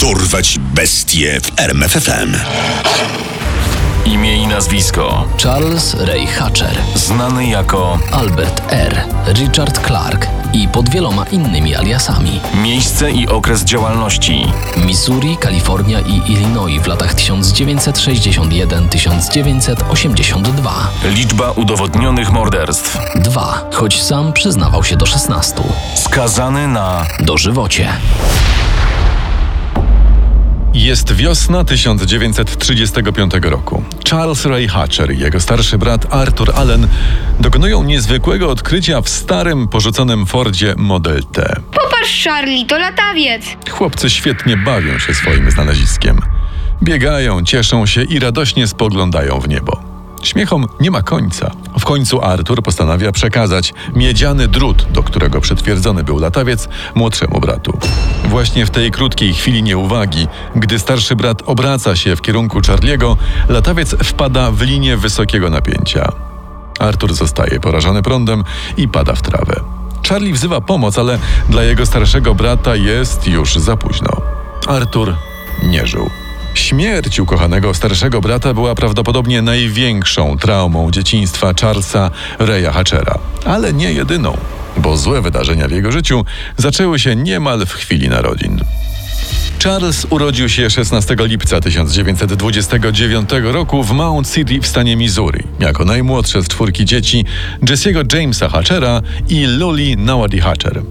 Dorwać bestie w RMFFM. Imię i nazwisko. Charles Ray Hatcher, Znany jako Albert R., Richard Clark i pod wieloma innymi aliasami. miejsce i okres działalności. Missouri, Kalifornia i Illinois w latach 1961-1982. Liczba udowodnionych morderstw. 2. Choć sam przyznawał się do 16. Skazany na Dożywocie. Jest wiosna 1935 roku. Charles Ray Hatcher i jego starszy brat Arthur Allen dokonują niezwykłego odkrycia w starym, porzuconym Fordzie Model T. Popatrz, Charlie, to latawiec. Chłopcy świetnie bawią się swoim znaleziskiem. Biegają, cieszą się i radośnie spoglądają w niebo. Śmiechom nie ma końca. W końcu Arthur postanawia przekazać miedziany drut, do którego przytwierdzony był latawiec, młodszemu bratu. Właśnie w tej krótkiej chwili nieuwagi, gdy starszy brat obraca się w kierunku Charliego, latawiec wpada w linię wysokiego napięcia. Arthur zostaje porażony prądem i pada w trawę. Charlie wzywa pomoc, ale dla jego starszego brata jest już za późno. Arthur nie żył. Śmierć ukochanego starszego brata była prawdopodobnie największą traumą dzieciństwa Charlesa Raya Hatchera, ale nie jedyną, bo złe wydarzenia w jego życiu zaczęły się niemal w chwili narodzin. Charles urodził się 16 lipca 1929 roku w Mount City w stanie Missouri, jako najmłodsze z czwórki dzieci Jesse'ego Jamesa Hatchera i Luli Nawadi Hatcher.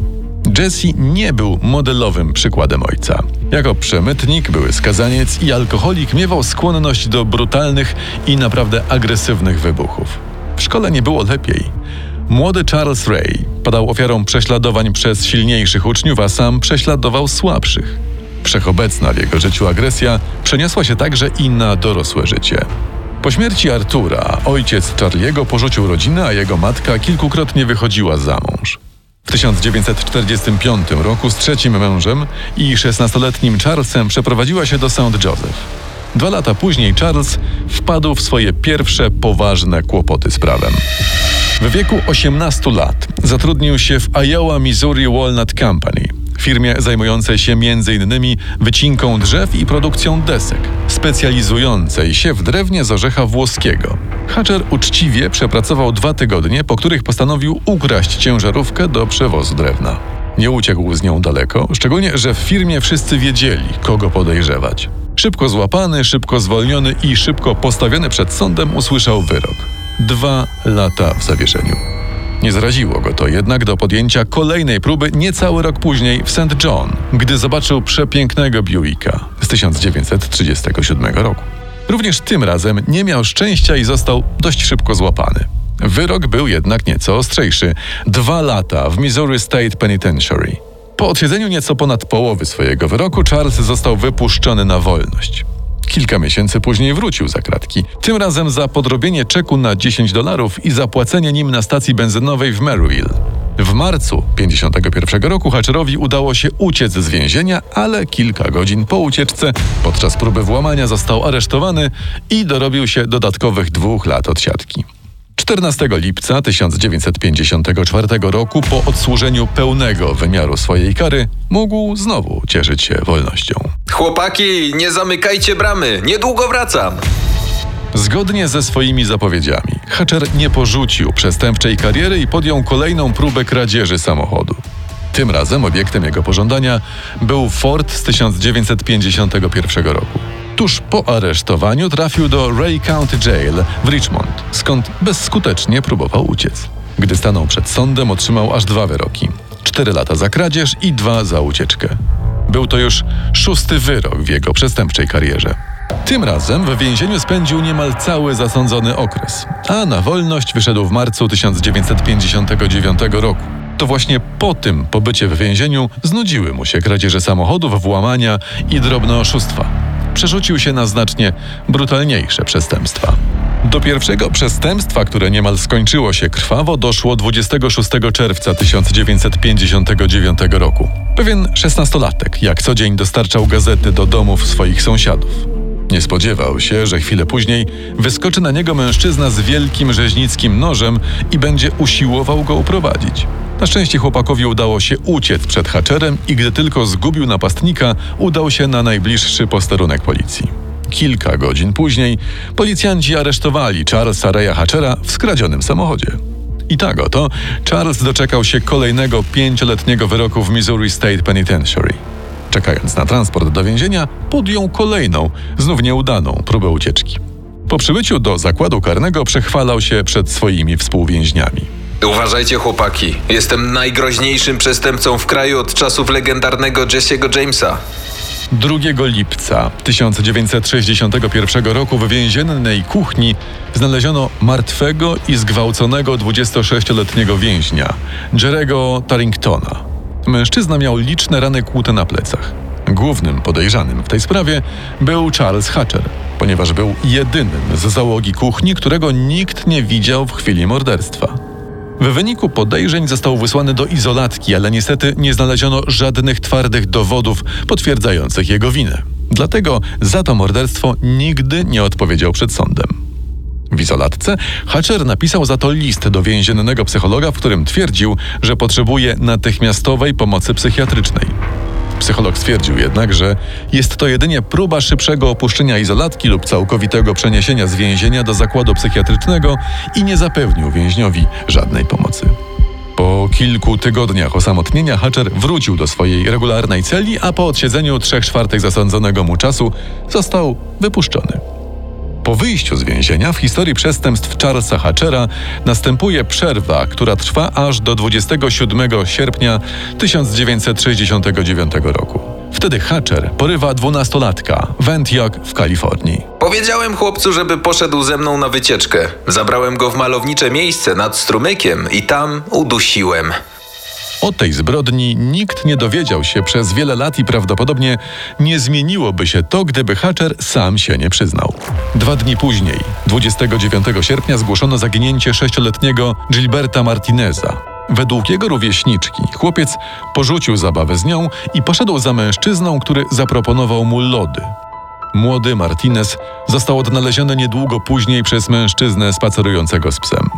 Jesse nie był modelowym przykładem ojca. Jako przemytnik, były skazaniec i alkoholik miewał skłonność do brutalnych i naprawdę agresywnych wybuchów. W szkole nie było lepiej. Młody Charles Ray padał ofiarą prześladowań przez silniejszych uczniów, a sam prześladował słabszych. Wszechobecna w jego życiu agresja przeniosła się także i na dorosłe życie. Po śmierci Artura ojciec Charliego porzucił rodzinę, a jego matka kilkukrotnie wychodziła za mąż. W 1945 roku z trzecim mężem i 16-letnim Charlesem przeprowadziła się do St. Joseph. Dwa lata później Charles wpadł w swoje pierwsze poważne kłopoty z prawem. W wieku 18 lat zatrudnił się w Iowa Missouri Walnut Company, firmie zajmującej się m.in. wycinką drzew i produkcją desek, specjalizującej się w drewnie z orzecha włoskiego. Hatcher uczciwie przepracował dwa tygodnie, po których postanowił ukraść ciężarówkę do przewozu drewna. Nie uciekł z nią daleko, szczególnie, że w firmie wszyscy wiedzieli, kogo podejrzewać. Szybko złapany, szybko zwolniony i szybko postawiony przed sądem usłyszał wyrok. Dwa lata w zawieszeniu. Nie zraziło go to jednak do podjęcia kolejnej próby niecały rok później w St. John, gdy zobaczył przepięknego Buicka z 1937 roku. Również tym razem nie miał szczęścia i został dość szybko złapany. Wyrok był jednak nieco ostrzejszy. Dwa lata w Missouri State Penitentiary. Po odsiedzeniu nieco ponad połowy swojego wyroku Charles został wypuszczony na wolność. Kilka miesięcy później wrócił za kratki. Tym razem za podrobienie czeku na 10 dolarów i zapłacenie nim na stacji benzynowej w Maryville. W marcu 1951 roku Hatcherowi udało się uciec z więzienia, ale kilka godzin po ucieczce, podczas próby włamania, został aresztowany i dorobił się dodatkowych dwóch lat odsiadki. 14 lipca 1954 roku, po odsłużeniu pełnego wymiaru swojej kary, mógł znowu cieszyć się wolnością. Chłopaki, nie zamykajcie bramy, niedługo wracam. Zgodnie ze swoimi zapowiedziami, Hatcher nie porzucił przestępczej kariery i podjął kolejną próbę kradzieży samochodu. Tym razem obiektem jego pożądania był Ford z 1951 roku. Tuż po aresztowaniu trafił do Ray County Jail w Richmond, skąd bezskutecznie próbował uciec. Gdy stanął przed sądem, otrzymał aż dwa wyroki: cztery lata za kradzież i dwa za ucieczkę. Był to już szósty wyrok w jego przestępczej karierze. Tym razem w więzieniu spędził niemal cały zasądzony okres, a na wolność wyszedł w marcu 1959 roku. To właśnie po tym pobycie w więzieniu znudziły mu się kradzieże samochodów, włamania i drobne oszustwa. Przerzucił się na znacznie brutalniejsze przestępstwa. Do pierwszego przestępstwa, które niemal skończyło się krwawo, doszło 26 czerwca 1959 roku. Pewien szesnastolatek, jak co dzień dostarczał gazety do domów swoich sąsiadów. Nie spodziewał się, że chwilę później wyskoczy na niego mężczyzna z wielkim rzeźnickim nożem i będzie usiłował go uprowadzić. Na szczęście chłopakowi udało się uciec przed Hatcherem i gdy tylko zgubił napastnika, udał się na najbliższy posterunek policji. Kilka godzin później policjanci aresztowali Charlesa Reya Hatchera w skradzionym samochodzie. I tak oto Charles doczekał się kolejnego pięcioletniego wyroku w Missouri State Penitentiary. Czekając na transport do więzienia, podjął kolejną, znów nieudaną próbę ucieczki. Po przybyciu do zakładu karnego przechwalał się przed swoimi współwięźniami. Uważajcie, chłopaki. Jestem najgroźniejszym przestępcą w kraju od czasów legendarnego Jesse'ego Jamesa. 2 lipca 1961 roku w więziennej kuchni znaleziono martwego i zgwałconego 26-letniego więźnia, Jerego Tarringtona. Mężczyzna miał liczne rany kłute na plecach. Głównym podejrzanym w tej sprawie był Charles Hatcher, ponieważ był jedynym z załogi kuchni, którego nikt nie widział w chwili morderstwa. W wyniku podejrzeń został wysłany do izolatki, ale niestety nie znaleziono żadnych twardych dowodów potwierdzających jego winę. Dlatego za to morderstwo nigdy nie odpowiedział przed sądem. W izolatce Hatcher napisał za to list do więziennego psychologa, w którym twierdził, że potrzebuje natychmiastowej pomocy psychiatrycznej. Psycholog stwierdził jednak, że jest to jedynie próba szybszego opuszczenia izolatki lub całkowitego przeniesienia z więzienia do zakładu psychiatrycznego i nie zapewnił więźniowi żadnej pomocy. Po kilku tygodniach osamotnienia Hatcher wrócił do swojej regularnej celi, a po odsiedzeniu trzech czwartych zasądzonego mu czasu został wypuszczony. Po wyjściu z więzienia w historii przestępstw Charlesa Hatchera następuje przerwa, która trwa aż do 27 sierpnia 1969 roku. Wtedy Hatcher porywa dwunastolatka w Antioch w Kalifornii. Powiedziałem chłopcu, żeby poszedł ze mną na wycieczkę. Zabrałem go w malownicze miejsce nad strumykiem i tam udusiłem. O tej zbrodni nikt nie dowiedział się przez wiele lat i prawdopodobnie nie zmieniłoby się to, gdyby Hatcher sam się nie przyznał. Dwa dni później, 29 sierpnia, zgłoszono zaginięcie sześcioletniego Gilberta Martineza. Według jego rówieśniczki, chłopiec porzucił zabawę z nią i poszedł za mężczyzną, który zaproponował mu lody. Młody Martinez został odnaleziony niedługo później przez mężczyznę spacerującego z psem.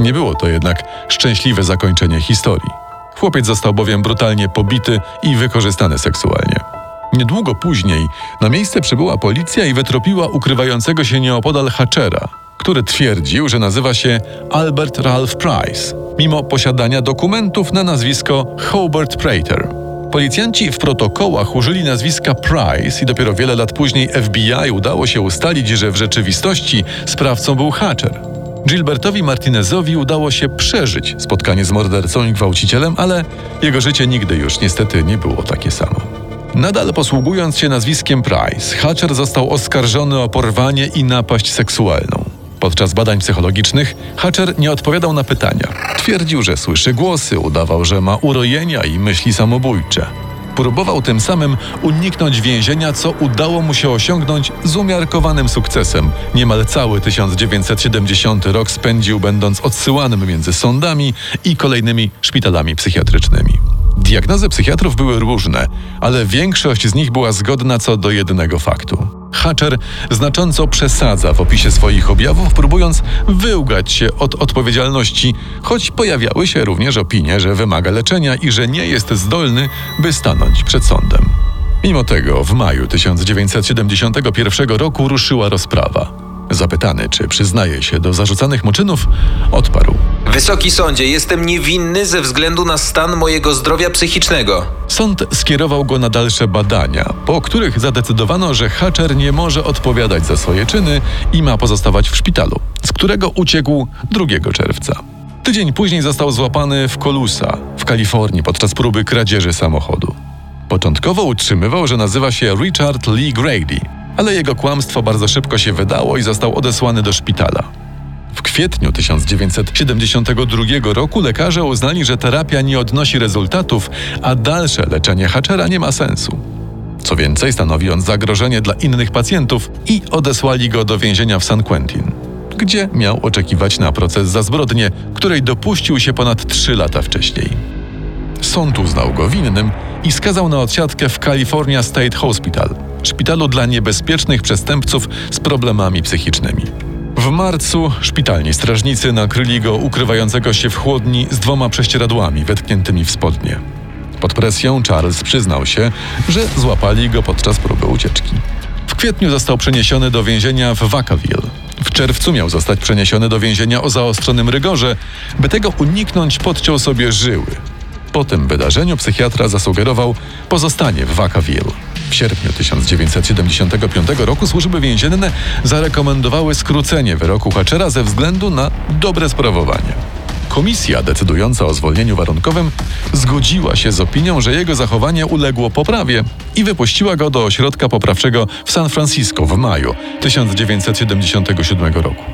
Nie było to jednak szczęśliwe zakończenie historii. Chłopiec został bowiem brutalnie pobity i wykorzystany seksualnie. Niedługo później na miejsce przybyła policja i wytropiła ukrywającego się nieopodal Hatchera, który twierdził, że nazywa się Albert Ralph Price, mimo posiadania dokumentów na nazwisko Hobart Prater. Policjanci w protokołach użyli nazwiska Price i dopiero wiele lat później FBI udało się ustalić, że w rzeczywistości sprawcą był Hatcher. Gilbertowi Martinezowi udało się przeżyć spotkanie z mordercą i gwałcicielem, ale jego życie nigdy już niestety nie było takie samo. Nadal posługując się nazwiskiem Price, Hatcher został oskarżony o porwanie i napaść seksualną. Podczas badań psychologicznych Hatcher nie odpowiadał na pytania. Twierdził, że słyszy głosy, udawał, że ma urojenia i myśli samobójcze. Próbował tym samym uniknąć więzienia, co udało mu się osiągnąć z umiarkowanym sukcesem. Niemal cały 1970 rok spędził będąc odsyłanym między sądami i kolejnymi szpitalami psychiatrycznymi. Diagnozy psychiatrów były różne, ale większość z nich była zgodna co do jednego faktu. Hatcher znacząco przesadza w opisie swoich objawów, próbując wyłgać się od odpowiedzialności, choć pojawiały się również opinie, że wymaga leczenia i że nie jest zdolny, by stanąć przed sądem. Mimo tego w maju 1971 roku ruszyła rozprawa. Zapytany, czy przyznaje się do zarzucanych mu czynów, odparł. Wysoki sądzie, jestem niewinny ze względu na stan mojego zdrowia psychicznego. Sąd skierował go na dalsze badania, po których zadecydowano, że Hatcher nie może odpowiadać za swoje czyny i ma pozostawać w szpitalu, z którego uciekł 2 czerwca. Tydzień później został złapany w Colusa, w Kalifornii, podczas próby kradzieży samochodu. Początkowo utrzymywał, że nazywa się Richard Lee Grady, ale jego kłamstwo bardzo szybko się wydało i został odesłany do szpitala. W kwietniu 1972 roku lekarze uznali, że terapia nie odnosi rezultatów, a dalsze leczenie Hatchera nie ma sensu. Co więcej, stanowi on zagrożenie dla innych pacjentów i odesłali go do więzienia w San Quentin, gdzie miał oczekiwać na proces za zbrodnię, której dopuścił się ponad 3 lata wcześniej. Sąd uznał go winnym i skazał na odsiadkę w California State Hospital, szpitalu dla niebezpiecznych przestępców z problemami psychicznymi. W marcu szpitalni strażnicy nakryli go ukrywającego się w chłodni z dwoma prześcieradłami wetkniętymi w spodnie. Pod presją Charles przyznał się, że złapali go podczas próby ucieczki. W kwietniu został przeniesiony do więzienia w Vacaville. W czerwcu miał zostać przeniesiony do więzienia o zaostrzonym rygorze. By tego uniknąć, podciął sobie żyły. Po tym wydarzeniu psychiatra zasugerował pozostanie w Vacaville. W sierpniu 1975 roku służby więzienne zarekomendowały skrócenie wyroku Hatchera ze względu na dobre sprawowanie. Komisja decydująca o zwolnieniu warunkowym zgodziła się z opinią, że jego zachowanie uległo poprawie i wypuściła go do ośrodka poprawczego w San Francisco w maju 1977 roku.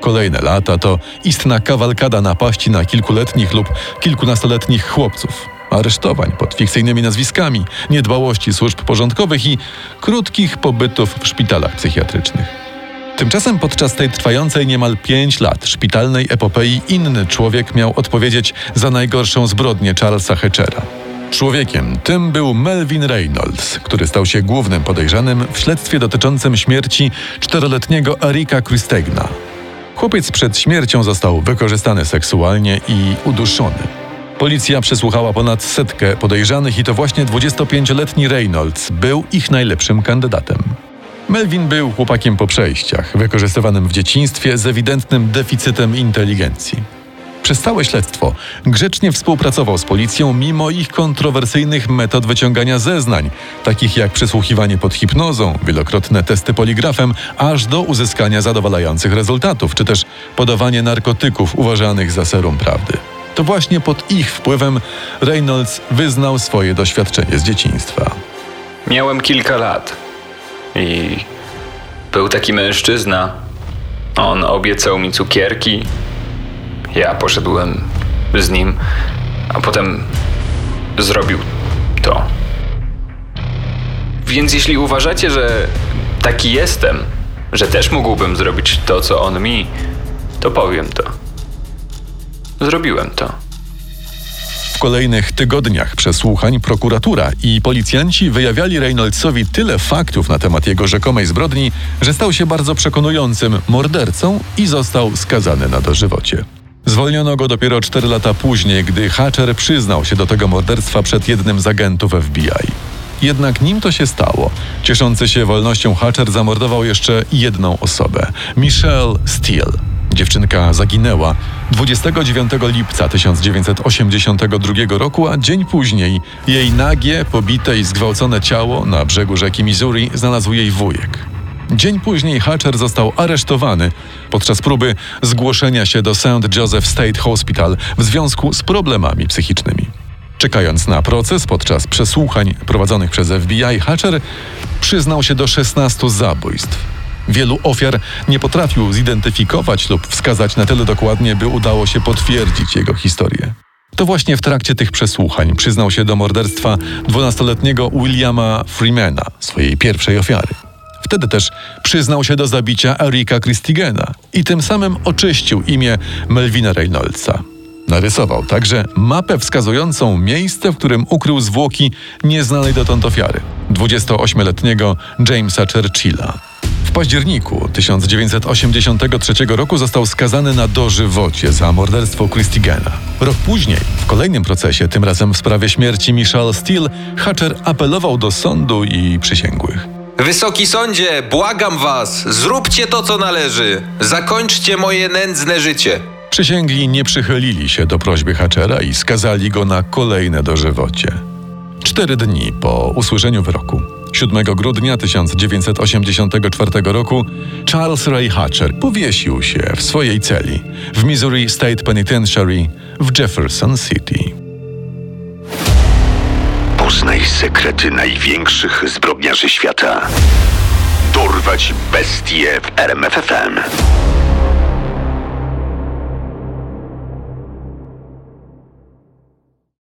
Kolejne lata to istna kawalkada napaści na kilkuletnich lub kilkunastoletnich chłopców, aresztowań pod fikcyjnymi nazwiskami, niedbałości służb porządkowych i krótkich pobytów w szpitalach psychiatrycznych. Tymczasem podczas tej trwającej niemal pięć lat szpitalnej epopei inny człowiek miał odpowiedzieć za najgorszą zbrodnię Charlesa Hatchera. Człowiekiem tym był Melvin Reynolds, który stał się głównym podejrzanym w śledztwie dotyczącym śmierci czteroletniego Erika Christegna. Chłopiec przed śmiercią został wykorzystany seksualnie i uduszony. Policja przesłuchała ponad setkę podejrzanych i to właśnie 25-letni Reynolds był ich najlepszym kandydatem. Melvin był chłopakiem po przejściach, wykorzystywanym w dzieciństwie z ewidentnym deficytem inteligencji. Przez całe śledztwo grzecznie współpracował z policją mimo ich kontrowersyjnych metod wyciągania zeznań, takich jak przesłuchiwanie pod hipnozą, wielokrotne testy poligrafem, aż do uzyskania zadowalających rezultatów, czy też podawanie narkotyków uważanych za serum prawdy. To właśnie pod ich wpływem Reynolds wyznał swoje doświadczenie z dzieciństwa. Miałem kilka lat i był taki mężczyzna. On obiecał mi cukierki. Ja poszedłem z nim, a potem zrobił to. Więc jeśli uważacie, że taki jestem, że też mógłbym zrobić to, co on mi, to powiem to. Zrobiłem to. W kolejnych tygodniach przesłuchań prokuratura i policjanci wyjawiali Reynoldsowi tyle faktów na temat jego rzekomej zbrodni, że stał się bardzo przekonującym mordercą i został skazany na dożywocie. Zwolniono go dopiero 4 lata później, gdy Hatcher przyznał się do tego morderstwa przed jednym z agentów FBI. Jednak nim to się stało, cieszący się wolnością Hatcher zamordował jeszcze jedną osobę Michelle Steele. Dziewczynka zaginęła 29 lipca 1982 roku, a dzień później jej nagie, pobite i zgwałcone ciało na brzegu rzeki Missouri znalazł jej wujek. Dzień później Hatcher został aresztowany podczas próby zgłoszenia się do St. Joseph State Hospital w związku z problemami psychicznymi. Czekając na proces podczas przesłuchań prowadzonych przez FBI, Hatcher przyznał się do 16 zabójstw. Wielu ofiar nie potrafił zidentyfikować lub wskazać na tyle dokładnie, by udało się potwierdzić jego historię. To właśnie w trakcie tych przesłuchań przyznał się do morderstwa 12-letniego Williama Freemana, swojej pierwszej ofiary. Wtedy też przyznał się do zabicia Erika Christigena i tym samym oczyścił imię Melvina Reynoldsa. Narysował także mapę wskazującą miejsce, w którym ukrył zwłoki nieznanej dotąd ofiary 28-letniego Jamesa Churchilla. W październiku 1983 roku został skazany na dożywocie za morderstwo Christigena. Rok później, w kolejnym procesie, tym razem w sprawie śmierci Michelle Steele, Hatcher apelował do sądu i przysięgłych. Wysoki sądzie, błagam was, zróbcie to, co należy. Zakończcie moje nędzne życie. Przysięgli nie przychylili się do prośby Hatchera i skazali go na kolejne dożywocie. Cztery dni po usłyszeniu wyroku, 7 grudnia 1984 roku, Charles Ray Hatcher powiesił się w swojej celi w Missouri State Penitentiary w Jefferson City. Poznaj sekrety największych zbrodniarzy świata. Dorwać bestie w RMFFM.